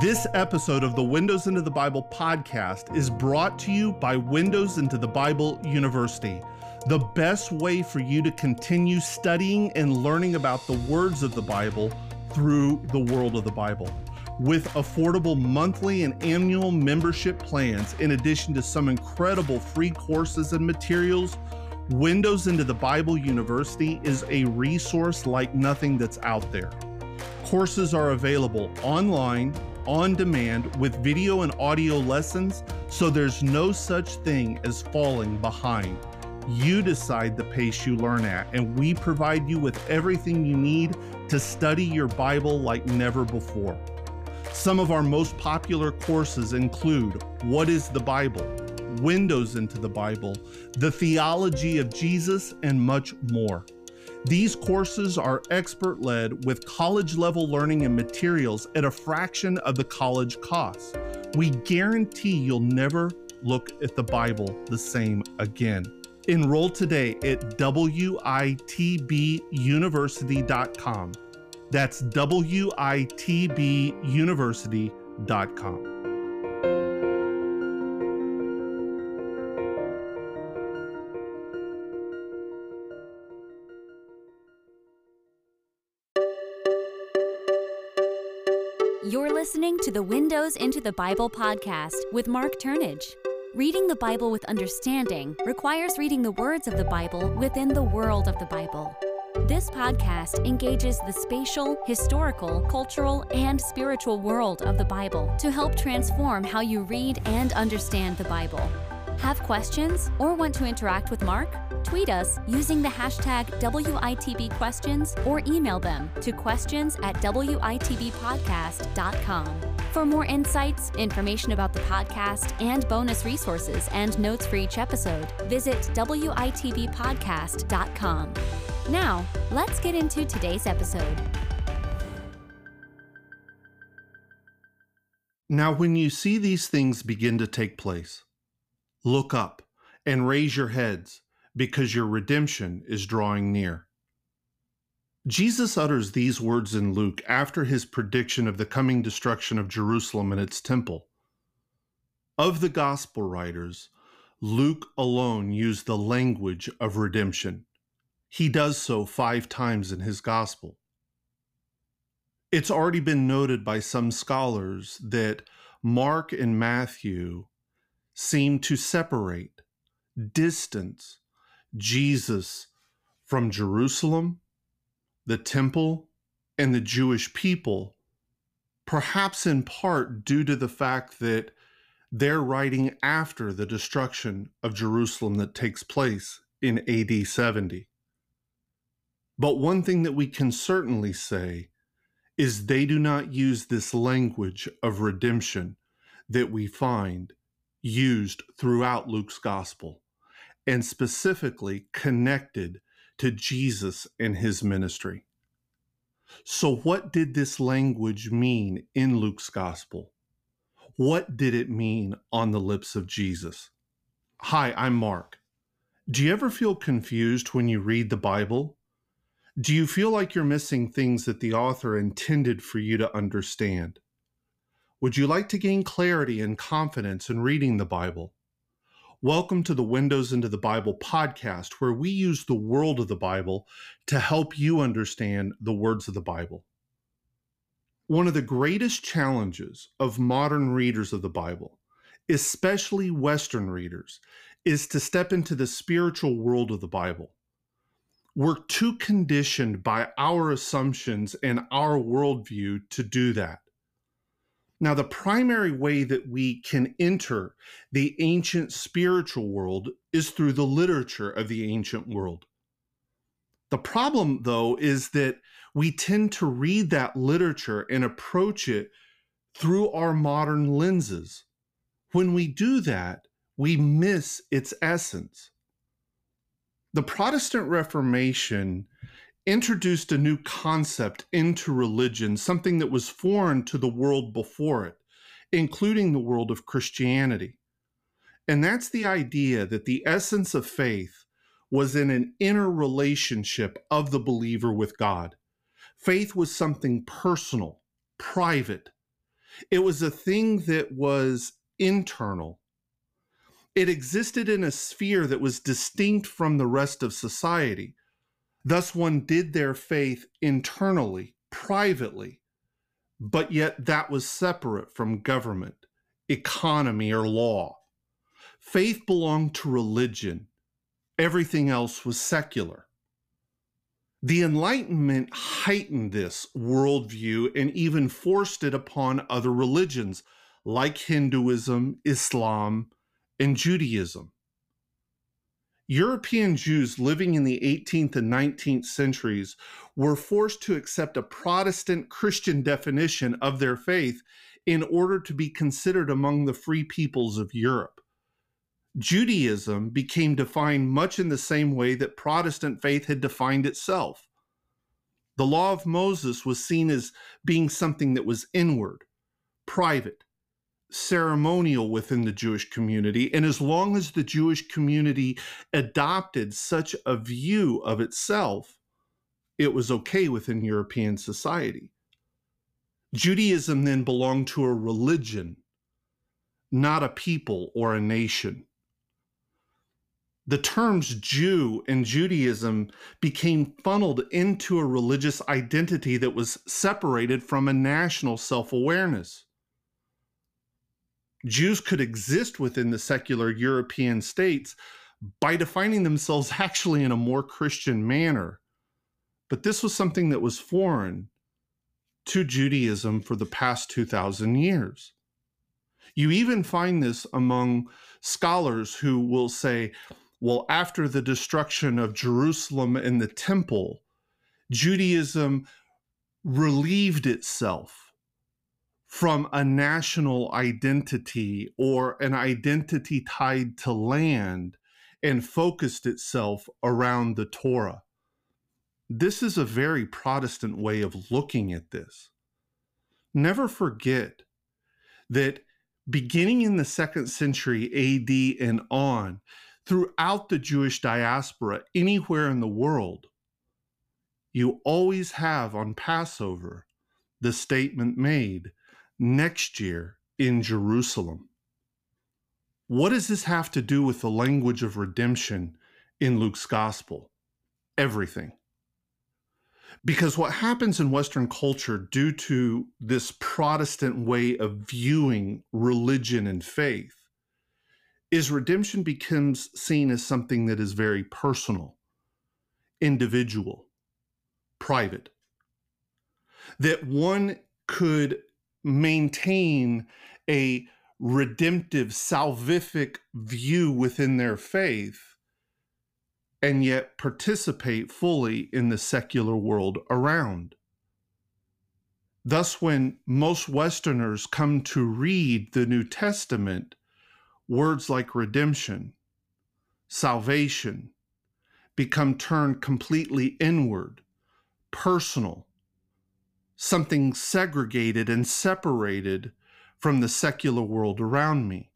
This episode of the Windows into the Bible podcast is brought to you by Windows into the Bible University, the best way for you to continue studying and learning about the words of the Bible through the world of the Bible. With affordable monthly and annual membership plans, in addition to some incredible free courses and materials, Windows into the Bible University is a resource like nothing that's out there. Courses are available online on demand with video and audio lessons, so there's no such thing as falling behind. You decide the pace you learn at, and we provide you with everything you need to study your Bible like never before. Some of our most popular courses include What is the Bible? Windows into the Bible, The Theology of Jesus, and much more. These courses are expert led with college level learning and materials at a fraction of the college cost. We guarantee you'll never look at the Bible the same again. Enroll today at witbuniversity.com. That's witbuniversity.com. the Windows into the Bible podcast with Marc Turnage. Reading the Bible with understanding requires reading the words of the Bible within the world of the Bible. This podcast engages the spatial, historical, cultural, and spiritual world of the Bible to help transform how you read and understand the Bible. Have questions or want to interact with Marc? Tweet us using the hashtag WITBquestions or email them to questions at WITBpodcast.com. For more insights, information about the podcast, and bonus resources and notes for each episode, visit WITBpodcast.com. Now, let's get into today's episode. Now, when you see these things begin to take place, look up and raise your heads because your redemption is drawing near. Jesus utters these words in Luke after his prediction of the coming destruction of Jerusalem and its temple. Of the gospel writers, Luke alone used the language of redemption. He does so five times in his gospel. It's already been noted by some scholars that Mark and Matthew seem to separate, distance, Jesus from Jerusalem, the temple, and the Jewish people, perhaps in part due to the fact that they're writing after the destruction of Jerusalem that takes place in AD 70. But one thing that we can certainly say is they do not use this language of redemption that we find used throughout Luke's gospel and specifically connected to Jesus and his ministry. So, what did this language mean in Luke's gospel? What did it mean on the lips of Jesus? Hi, I'm Marc. Do you ever feel confused when you read the Bible? Do you feel like you're missing things that the author intended for you to understand? Would you like to gain clarity and confidence in reading the Bible? Welcome to the Windows into the Bible podcast, where we use the world of the Bible to help you understand the words of the Bible. One of the greatest challenges of modern readers of the Bible, especially Western readers, is to step into the spiritual world of the Bible. We're too conditioned by our assumptions and our worldview to do that. Now, the primary way that we can enter the ancient spiritual world is through the literature of the ancient world. The problem, though, is that we tend to read that literature and approach it through our modern lenses. When we do that, we miss its essence. The Protestant Reformation introduced a new concept into religion, something that was foreign to the world before it, including the world of Christianity. And that's the idea that the essence of faith was in an inner relationship of the believer with God. Faith was something personal, private. It was a thing that was internal. It existed in a sphere that was distinct from the rest of society. Thus, one did their faith internally, privately, but yet that was separate from government, economy, or law. Faith belonged to religion, everything else was secular. The Enlightenment heightened this worldview and even forced it upon other religions like Hinduism, Islam, and Judaism. European Jews living in the 18th and 19th centuries were forced to accept a Protestant Christian definition of their faith in order to be considered among the free peoples of Europe. Judaism became defined much in the same way that Protestant faith had defined itself. The law of Moses was seen as being something that was inward, private, ceremonial within the Jewish community. And as long as the Jewish community adopted such a view of itself, it was okay within European society. Judaism then belonged to a religion, not a people or a nation. The terms Jew and Judaism became funneled into a religious identity that was separated from a national self awareness. Jews could exist within the secular European states by defining themselves actually in a more Christian manner. But this was something that was foreign to Judaism for the past 2,000 years. You even find this among scholars who will say, well, after the destruction of Jerusalem and the temple, Judaism relieved itself from a national identity or an identity tied to land and focused itself around the Torah. This is a very Protestant way of looking at this. Never forget that beginning in the second century AD and on, throughout the Jewish diaspora, anywhere in the world, you always have on Passover the statement made next year in Jerusalem. What does this have to do with the language of redemption in Luke's gospel? Everything. Because what happens in Western culture, due to this Protestant way of viewing religion and faith, is redemption becomes seen as something that is very personal, individual, private. That one could maintain a redemptive, salvific view within their faith and yet participate fully in the secular world around. Thus, when most Westerners come to read the New Testament, words like redemption, salvation, become turned completely inward, personal, something segregated and separated from the secular world around me.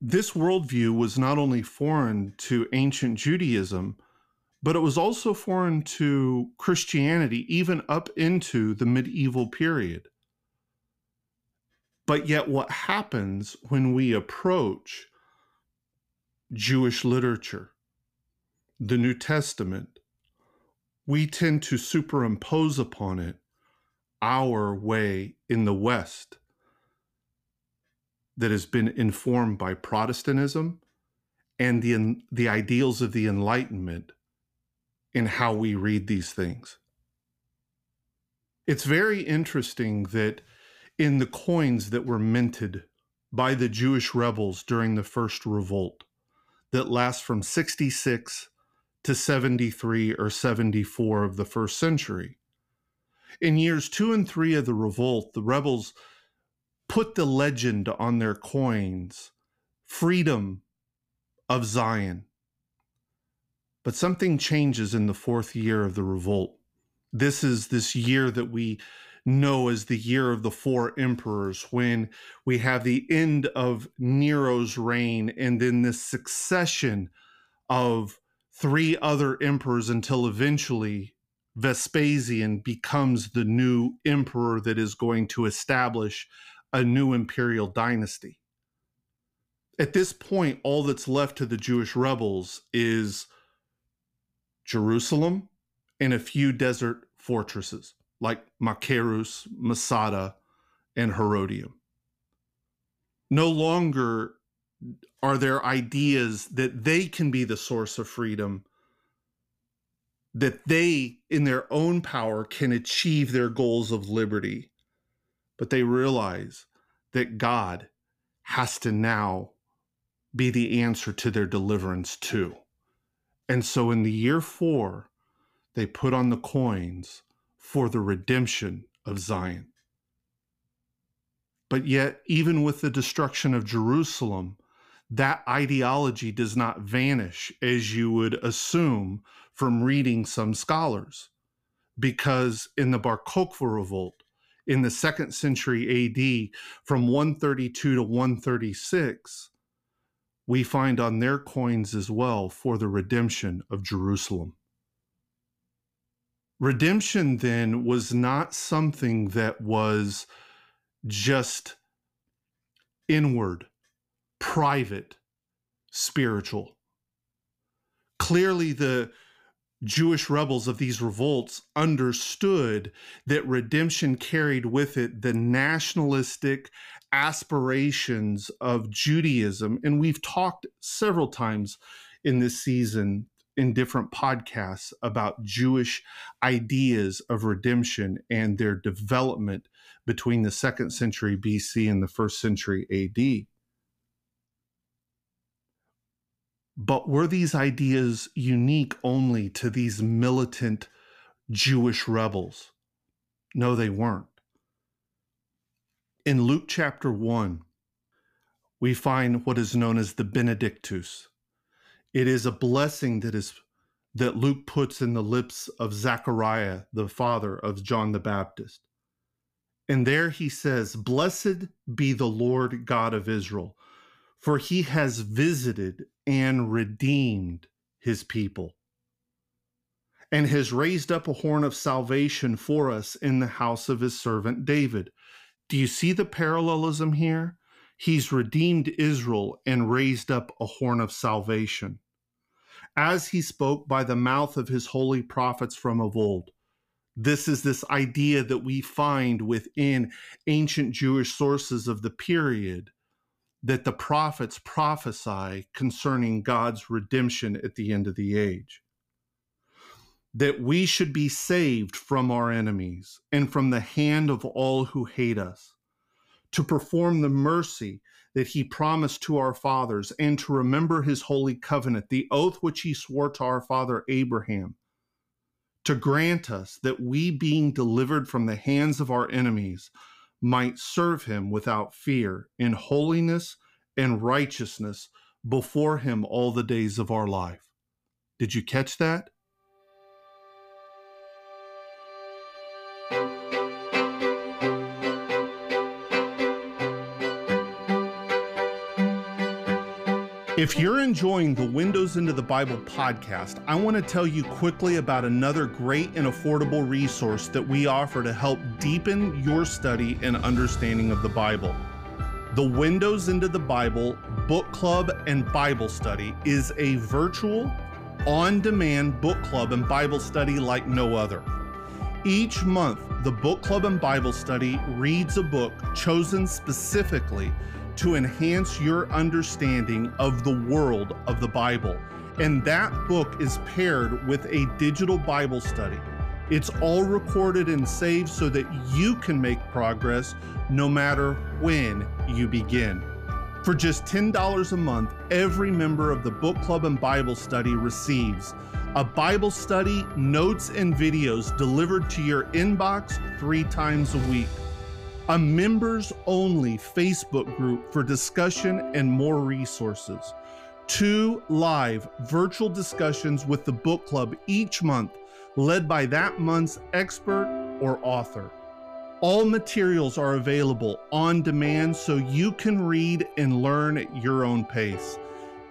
This worldview was not only foreign to ancient Judaism, but it was also foreign to Christianity, even up into the medieval period. But yet, what happens when we approach Jewish literature, the New Testament, we tend to superimpose upon it our way in the West that has been informed by Protestantism and the, the ideals of the Enlightenment in how we read these things. It's very interesting that in the coins that were minted by the Jewish rebels during the First Revolt, that lasts from 66 to 73 or 74 of the first century. In years two and three of the revolt, the rebels put the legend on their coins freedom of Zion. But something changes in the fourth year of the revolt. This is this year that we know as the year of the four emperors, when we have the end of Nero's reign and then this succession of three other emperors until eventually Vespasian becomes the new emperor that is going to establish a new imperial dynasty. At this point, all that's left to the Jewish rebels is Jerusalem and a few desert fortresses like Machaerus, Masada, and Herodium. No longer are there ideas that they can be the source of freedom, that they, in their own power, can achieve their goals of liberty. But they realize that God has to now be the answer to their deliverance, too. And so in the year four, they put on the coins for the redemption of Zion. But yet, even with the destruction of Jerusalem, that ideology does not vanish as you would assume from reading some scholars. Because in the Bar Kokhba revolt in the second century AD, from 132 to 136, we find on their coins as well for the redemption of Jerusalem. Redemption then was not something that was just inward, private, spiritual. Clearly, the Jewish rebels of these revolts understood that redemption carried with it the nationalistic aspirations of Judaism. And we've talked several times in this season in different podcasts about Jewish ideas of redemption and their development between the second century BC and the first century AD. But were these ideas unique only to these militant Jewish rebels? No, they weren't. In Luke chapter 1, we find what is known as the Benedictus. It is a blessing that is that Luke puts in the lips of Zechariah, the father of John the Baptist. And there he says, Blessed be the Lord God of Israel, for he has visited and redeemed his people, and has raised up a horn of salvation for us in the house of his servant David. Do you see the parallelism here? He's redeemed Israel and raised up a horn of salvation. As he spoke by the mouth of his holy prophets from of old. This is this idea that we find within ancient Jewish sources of the period that the prophets prophesy concerning God's redemption at the end of the age. That we should be saved from our enemies and from the hand of all who hate us to perform the mercy that he promised to our fathers and to remember his holy covenant, the oath which he swore to our father Abraham, to grant us that we, being delivered from the hands of our enemies, might serve him without fear in holiness and righteousness before him all the days of our life. Did you catch that? If you're enjoying the Windows into the Bible podcast, I want to tell you quickly about another great and affordable resource that we offer to help deepen your study and understanding of the Bible. The Windows into the Bible Book Club and Bible Study is a virtual, on demand book club and Bible study like no other. Each month, the Book Club and Bible Study reads a book chosen specifically to enhance your understanding of the world of the Bible. And that book is paired with a digital Bible study. It's all recorded and saved so that you can make progress no matter when you begin. For just $10 a month, every member of the book club and Bible study receives a Bible study, notes, and videos delivered to your inbox three times a week a members only Facebook group for discussion and more resources, two live virtual discussions with the book club each month, led by that month's expert or author. All materials are available on demand so you can read and learn at your own pace.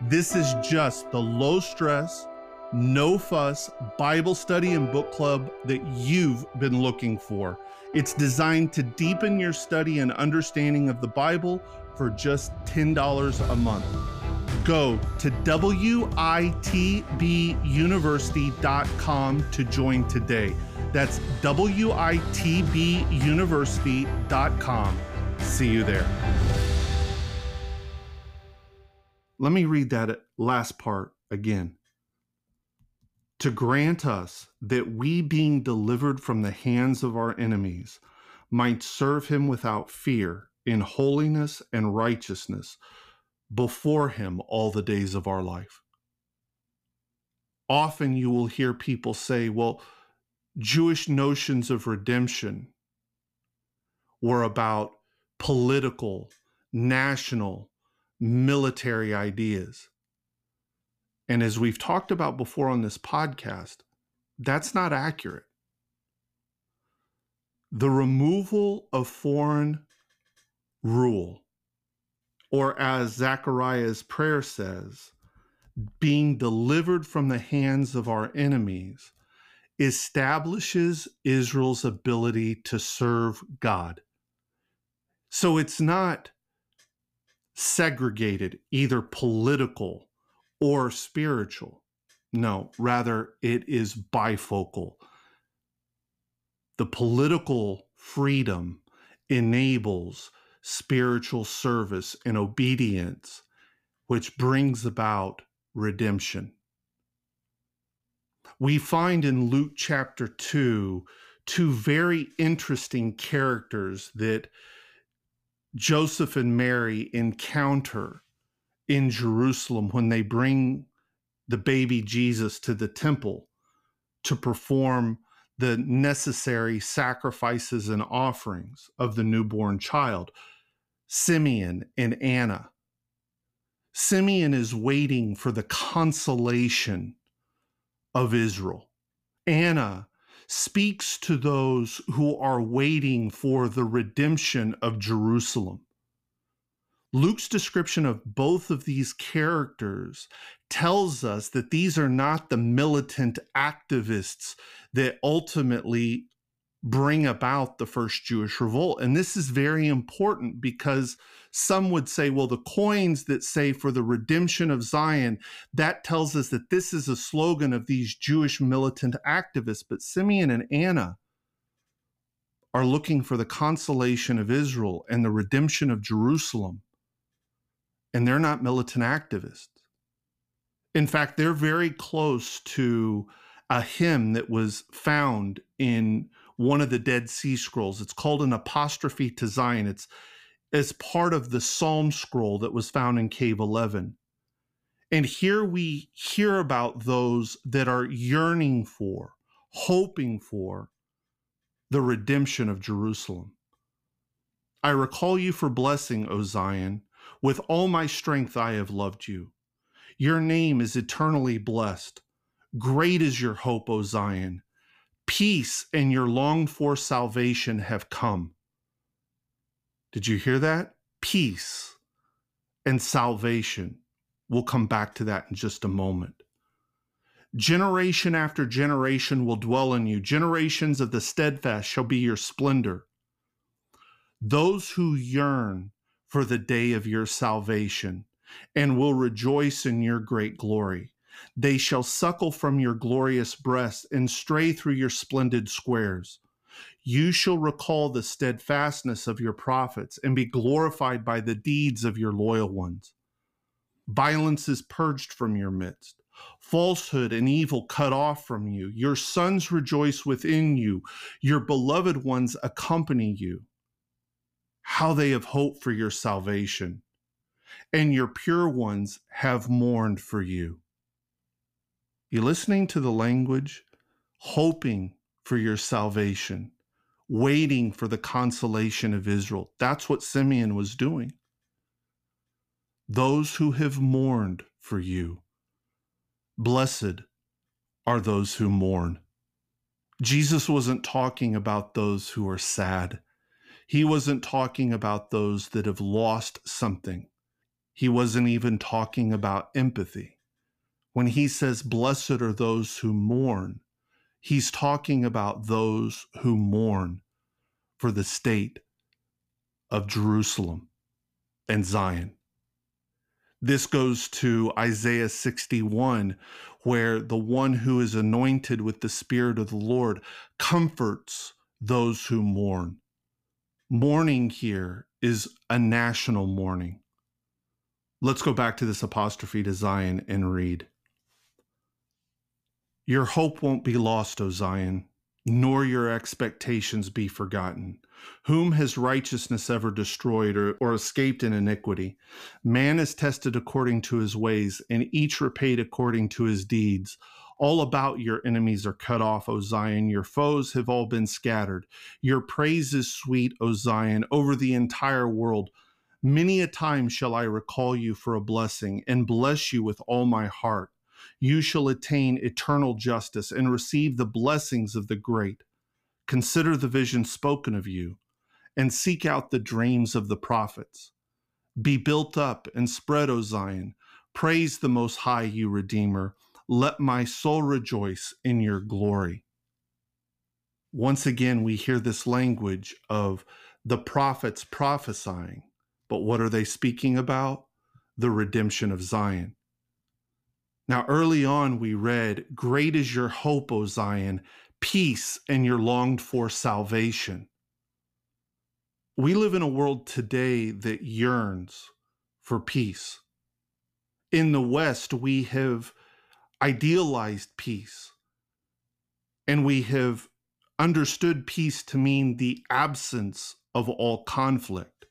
This is just the low stress, no fuss Bible study and book club that you've been looking for. It's designed to deepen your study and understanding of the Bible for just $10 a month. Go to WITBuniversity.com to join today. That's WITBuniversity.com. See you there. Let me read that last part again to grant us that we, being delivered from the hands of our enemies, might serve him without fear in holiness and righteousness before him all the days of our life. Often you will hear people say, well, Jewish notions of redemption were about political, national, military ideas. And as we've talked about before on this podcast, that's not accurate. The removal of foreign rule, or as Zechariah's prayer says, being delivered from the hands of our enemies, establishes Israel's ability to serve God. So it's not segregated, either political or spiritual. No, rather, it is bifocal. The political freedom enables spiritual service and obedience, which brings about redemption. We find in Luke chapter 2 two very interesting characters that Joseph and Mary encounter in Jerusalem when they bring the baby Jesus to the temple to perform the necessary sacrifices and offerings of the newborn child Simeon and Anna. Simeon is waiting for the consolation of Israel. Anna speaks to those who are waiting for the redemption of Jerusalem. Luke's description of both of these characters tells us that these are not the militant activists that ultimately bring about the first Jewish revolt. And this is very important because some would say, well, the coins that say for the redemption of Zion, that tells us that this is a slogan of these Jewish militant activists. But Simeon and Anna are looking for the consolation of Israel and the redemption of Jerusalem and they're not militant activists. In fact, they're very close to a hymn that was found in one of the Dead Sea Scrolls. It's called an apostrophe to Zion. It's as part of the Psalm scroll that was found in Cave 11. And here we hear about those that are yearning for, hoping for the redemption of Jerusalem. I recall you for blessing, O Zion. With all my strength I have loved you. Your name is eternally blessed. Great is your hope, O Zion. Peace and your longed for salvation have come. Did you hear that? Peace and salvation. We'll come back to that in just a moment. Generation after generation will dwell in you. Generations of the steadfast shall be your splendor. Those who yearn for the day of your salvation and will rejoice in your great glory. They shall suckle from your glorious breast and stray through your splendid squares. You shall recall the steadfastness of your prophets and be glorified by the deeds of your loyal ones. Violence is purged from your midst, falsehood and evil cut off from you. Your sons rejoice within you, your beloved ones accompany you how they have hoped for your salvation, and your pure ones have mourned for you. You listening to the language? Hoping for your salvation, waiting for the consolation of Israel. That's what Simeon was doing. Those who have mourned for you, blessed are those who mourn. Jesus wasn't talking about those who are sad. He wasn't talking about those that have lost something. He wasn't even talking about empathy. When he says, Blessed are those who mourn, he's talking about those who mourn for the state of Jerusalem and Zion. This goes to Isaiah 61, where the one who is anointed with the Spirit of the Lord comforts those who mourn. Mourning here is a national mourning. Let's go back to this apostrophe to Zion and read. Your hope won't be lost, O Zion, nor your expectations be forgotten. Whom has righteousness ever destroyed or, or, escaped in iniquity? Man is tested according to his ways, and each repaid according to his deeds. All about your enemies are cut off, O Zion. Your foes have all been scattered. Your praise is sweet, O Zion, over the entire world. Many a time shall I recall you for a blessing and bless you with all my heart. You shall attain eternal justice and receive the blessings of the great. Consider the vision spoken of you, and seek out the dreams of the prophets. Be built up and spread, O Zion. Praise the Most High, you Redeemer. Let my soul rejoice in your glory. Once again, we hear this language of the prophets prophesying. But what are they speaking about? The redemption of Zion. Now, early on, we read, Great is your hope, O Zion peace and your longed for salvation. We live in a world today that yearns for peace. In the West, we have idealized peace and we have understood peace to mean the absence of all conflict.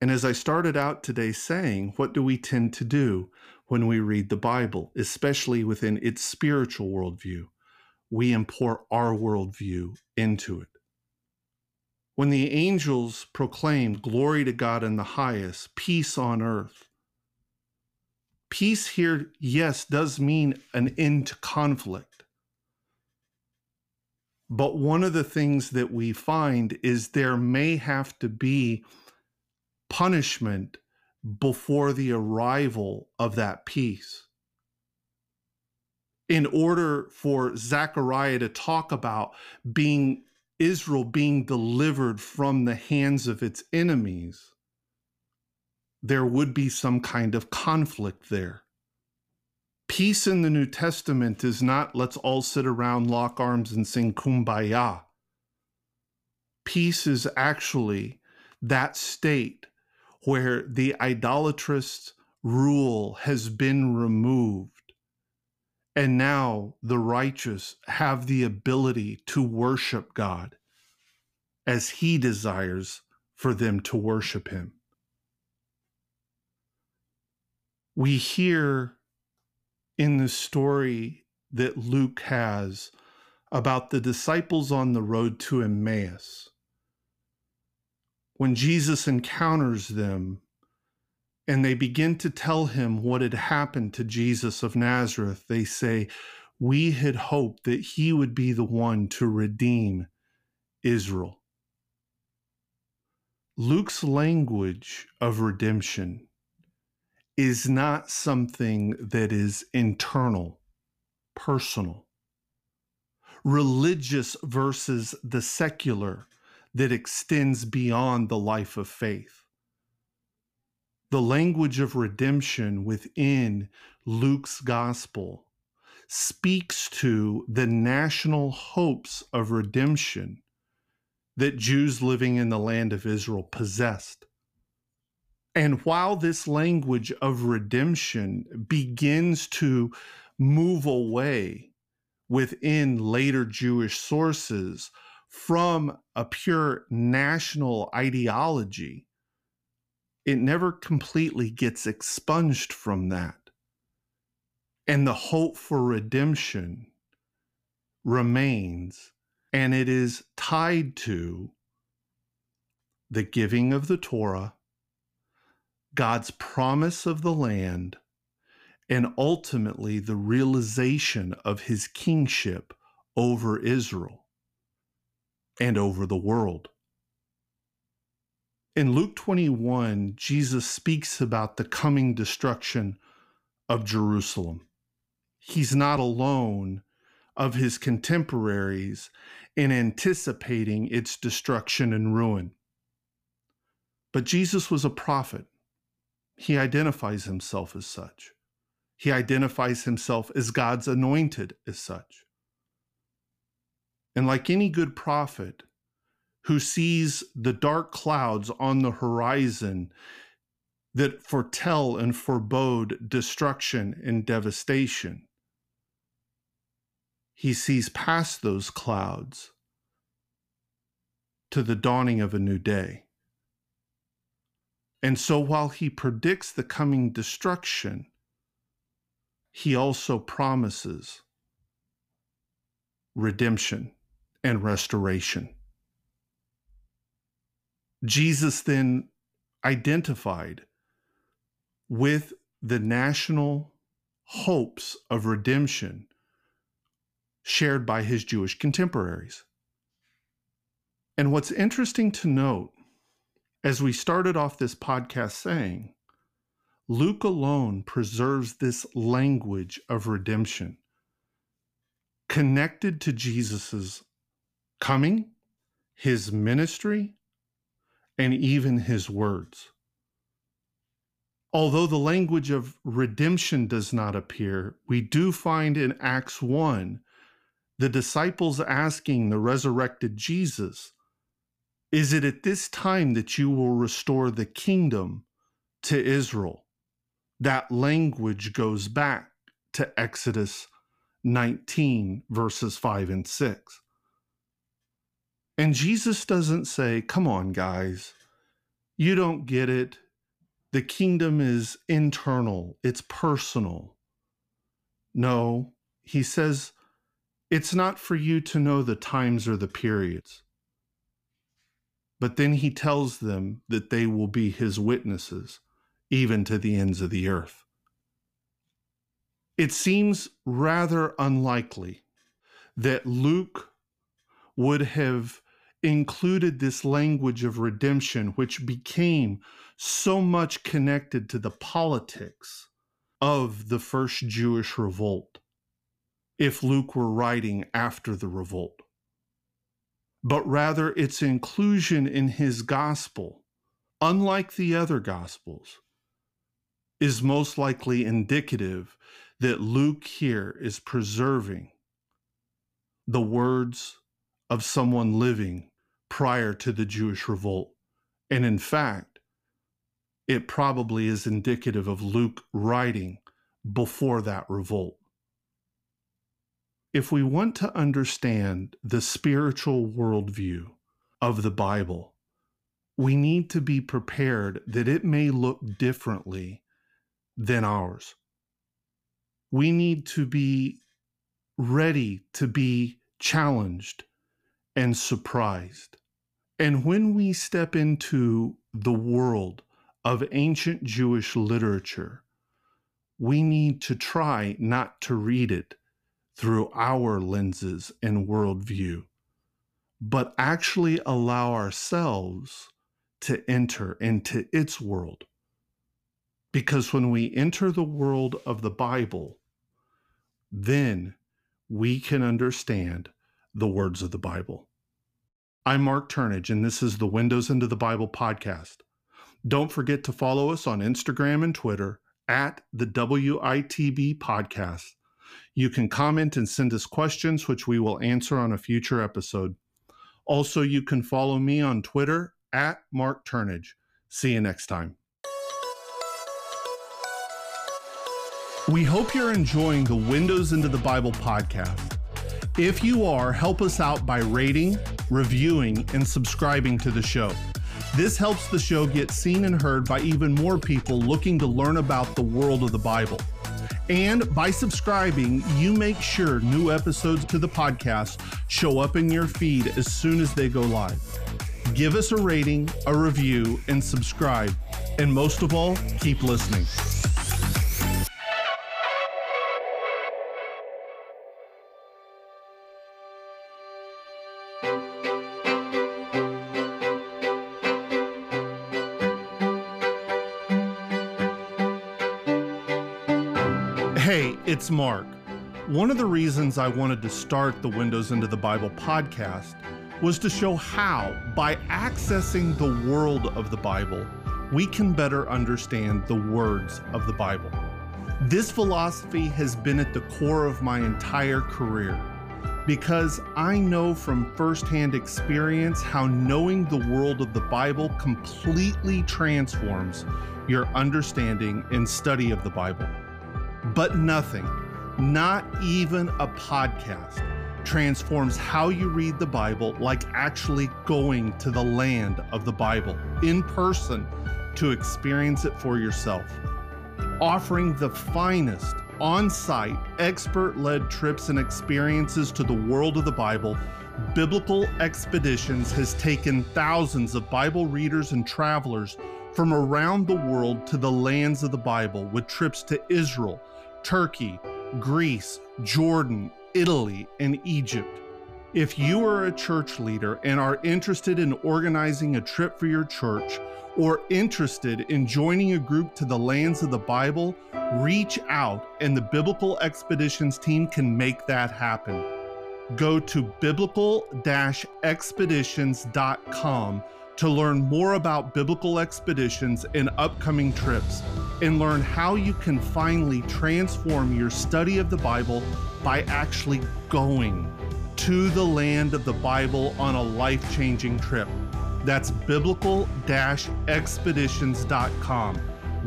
And as I started out today saying, what do we tend to do when we read the Bible, especially within its spiritual worldview? we import our worldview into it. When the angels proclaimed, Glory to God in the highest, peace on earth, peace here, yes, does mean an end to conflict. But one of the things that we find is there may have to be punishment before the arrival of that peace in order for Zechariah to talk about being Israel being delivered from the hands of its enemies, there would be some kind of conflict there. Peace in the New Testament is not let's all sit around, lock arms, and sing kumbaya. Peace is actually that state where the idolatrous rule has been removed and now the righteous have the ability to worship God as he desires for them to worship him. We hear in the story that Luke has about the disciples on the road to Emmaus. When Jesus encounters them, and they begin to tell him what had happened to Jesus of Nazareth. They say, We had hoped that he would be the one to redeem Israel. Luke's language of redemption is not something that is internal, personal, religious versus the secular that extends beyond the life of faith the language of redemption within Luke's gospel speaks to the national hopes of redemption that Jews living in the land of Israel possessed. And while this language of redemption begins to move away within later Jewish sources from a pure national ideology it never completely gets expunged from that. And the hope for redemption remains, and it is tied to the giving of the Torah, God's promise of the land, and ultimately the realization of his kingship over Israel and over the world. In Luke 21, Jesus speaks about the coming destruction of Jerusalem. he's not alone of his contemporaries in anticipating its destruction and ruin. But Jesus was a prophet. He identifies himself as such. He identifies himself as God's anointed as such. And like any good prophet who sees the dark clouds on the horizon that foretell and forebode destruction and devastation, he sees past those clouds to the dawning of a new day. And so while he predicts the coming destruction, he also promises redemption and restoration. Jesus then identified with the national hopes of redemption shared by his Jewish contemporaries. And what's interesting to note, as we started off this podcast saying, Luke alone preserves this language of redemption connected to Jesus's coming, his ministry, and even his words. Although the language of redemption does not appear, we do find in Acts 1 the disciples asking the resurrected Jesus, Is it at this time that you will restore the kingdom to Israel? That language goes back to Exodus 19, verses 5 and 6. And Jesus doesn't say, Come on, guys, you don't get it. The kingdom is internal, it's personal. No, he says, it's not for you to know the times or the periods. But then he tells them that they will be his witnesses, even to the ends of the earth. It seems rather unlikely that Luke would have included this language of redemption, which became so much connected to the politics of the first Jewish revolt if Luke were writing after the revolt, but rather its inclusion in his gospel, unlike the other gospels, is most likely indicative that Luke here is preserving the words of someone living prior to the Jewish revolt. And in fact, it probably is indicative of Luke writing before that revolt if we want to understand the spiritual worldview of the Bible, we need to be prepared that it may look differently than ours. We need to be ready to be challenged and surprised. And when we step into the world of ancient Jewish literature, we need to try not to read it through our lenses and worldview, but actually allow ourselves to enter into its world. Because when we enter the world of the Bible, then we can understand the words of the Bible. I'm Marc Turnage, and this is the Windows into the Bible podcast. Don't forget to follow us on Instagram and Twitter at the WITB podcast you can comment and send us questions, which we will answer on a future episode. Also, you can follow me on Twitter at Marc Turnage. See you next time. We hope you're enjoying the Windows into the Bible podcast. If you are, help us out by rating, reviewing, and subscribing to the show. This helps the show get seen and heard by even more people looking to learn about the world of the Bible. And by subscribing, you make sure new episodes to the podcast show up in your feed as soon as they go live. Give us a rating, a review, and subscribe. And most of all, keep listening. It's Marc. One of the reasons I wanted to start the Windows into the Bible podcast was to show how, by accessing the world of the Bible, we can better understand the words of the Bible. This philosophy has been at the core of my entire career because I know from firsthand experience how knowing the world of the Bible completely transforms your understanding and study of the Bible. But nothing, not even a podcast, transforms how you read the Bible like actually going to the land of the Bible in person to experience it for yourself. Offering the finest on site, expert led trips and experiences to the world of the Bible, Biblical Expeditions has taken thousands of Bible readers and travelers from around the world to the lands of the Bible with trips to Israel, Turkey, Greece, Jordan, Italy, and Egypt. If you are a church leader and are interested in organizing a trip for your church or interested in joining a group to the lands of the Bible, reach out and the Biblical Expeditions team can make that happen. Go to biblical expeditions.com to learn more about biblical expeditions and upcoming trips, and learn how you can finally transform your study of the Bible by actually going to the land of the Bible on a life changing trip. That's biblical expeditions.com.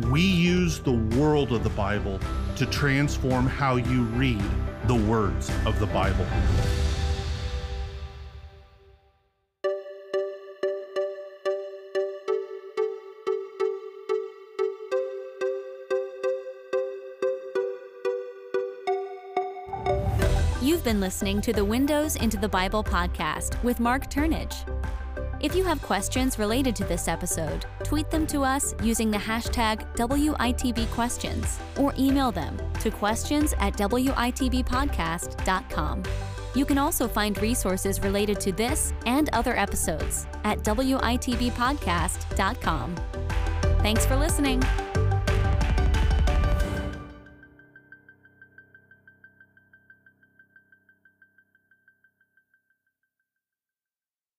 We use the world of the Bible to transform how you read the words of the Bible. Been listening to the Windows into the Bible podcast with Marc Turnage. If you have questions related to this episode, tweet them to us using the hashtag WITBquestions or email them to questions at WITBpodcast.com. You can also find resources related to this and other episodes at WITBpodcast.com. Thanks for listening.